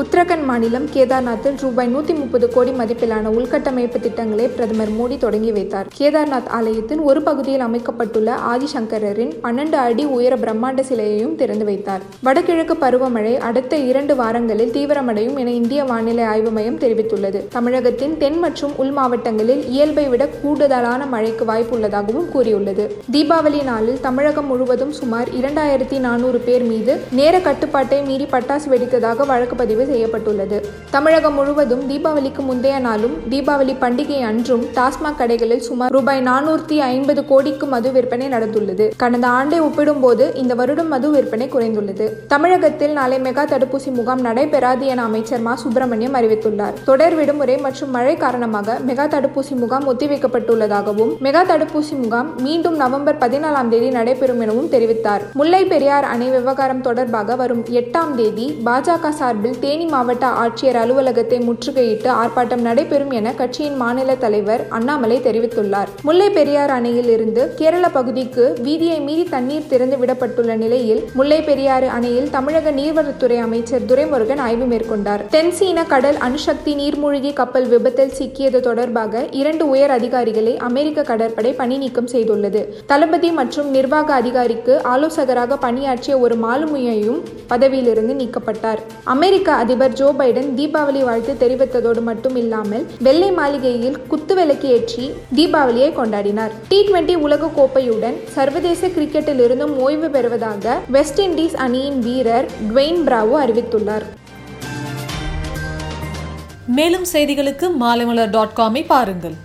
உத்தரகண்ட் மாநிலம் கேதார்நாத்தில் ரூபாய் நூத்தி முப்பது கோடி மதிப்பிலான உள்கட்டமைப்பு திட்டங்களை பிரதமர் மோடி தொடங்கி வைத்தார். கேதார்நாத் ஆலயத்தின் ஒரு பகுதியில் அமைக்கப்பட்டுள்ள ஆதிசங்கரரின் பன்னெண்டு அடி உயர பிரம்மாண்ட சிலையையும் திறந்து வைத்தார். வடகிழக்கு பருவமழை அடுத்த இரண்டு வாரங்களில் தீவிரமடையும் என இந்திய வானிலை ஆய்வு மையம் தெரிவித்துள்ளது. தமிழகத்தின் தென் மற்றும் உள் மாவட்டங்களில் இயல்பை விட கூடுதலான மழைக்கு வாய்ப்புள்ளதாகவும் கூறியுள்ளது. தீபாவளி நாளில் தமிழகம் முழுவதும் சுமார் இரண்டாயிரத்தி நானூறு பேர் மீது நேர கட்டுப்பாட்டை மீறி பட்டாசு வெடித்ததாக வழக்கு பதிவு செய்யப்பட்டுள்ளது. தமிழகம் முழுவதும் தீபாவளிக்கு முந்தைய நாளும் தீபாவளி பண்டிகை அன்றும் டாஸ்மாக் கடைகளில் சுமார் ரூபாய் நானூற்றி ஐம்பது கோடிக்கு மது விற்பனை நடந்துள்ளது. கடந்த ஆண்டை ஒப்பிடும்போது இந்த வருடம் மது விற்பனை குறைந்துள்ளது. தமிழகத்தில் நாளை மெகா தடுப்பூசி முகாம் நடைபெறாது என அமைச்சர் மா. சுப்பிரமணியம் அறிவித்துள்ளார். தொடர் விடுமுறை மற்றும் மழை காரணமாக மெகா தடுப்பூசி முகாம் ஒத்திவைக்கப்பட்டுள்ளதாகவும் மெகா தடுப்பூசி முகாம் மீண்டும் நவம்பர் பதினாலாம் தேதி நடைபெறும் எனவும் தெரிவித்தார். முல்லை பெரியார் அணை விவகாரம் தொடர்பாக வரும் எட்டாம் தேதி பாஜக சார்பில் தேனி மாவட்ட ஆட்சியர் அலுவலகத்தை முற்றுகையிட்டு ஆர்ப்பாட்டம் நடைபெறும் என கட்சியின் மாநில தலைவர் அண்ணாமலை தெரிவித்துள்ளார். முல்லை பெரியார் அணையில் இருந்து கேரள பகுதிக்கு வீதியை மீறி தண்ணீர் திறந்து விடப்பட்டுள்ள நிலையில் முல்லை பெரியாறு அணையில் தமிழக நீர்வளத்துறை அமைச்சர் துரைமுருகன் ஆய்வு மேற்கொண்டார். தென்சீன கடல் அணுசக்தி நீர்மூழ்கி கப்பல் விபத்தில் சிக்கியது தொடர்பாக இரண்டு உயர் அதிகாரிகளை அமெரிக்க கடற்படை பணி நீக்கம் செய்துள்ளது. தளபதி மற்றும் நிர்வாக அதிகாரிக்கு ஆலோசகராக பணியாற்றிய ஒரு மாலுமியையும் பதவியிலிருந்து நீக்கப்பட்டார். அமெரிக்க அதிபர் ஜோ பைடன் தீபாவளி வாழ்த்து தெரிவித்ததோடு மட்டும் இல்லாமல் வெள்ளை மாளிகையில் குத்துவிளக்கு ஏற்றி தீபாவளியை கொண்டாடினார். டி டுவெண்டி உலக கோப்பையுடன் சர்வதேச கிரிக்கெட்டில் இருந்தும் ஓய்வு பெறுவதாக வெஸ்ட் இண்டீஸ் அணியின் வீரர் டுவெயின் பிராவோ அறிவித்துள்ளார். மேலும் செய்திகளுக்கு மாலைமலர் டாட் காமை பாருங்கள்.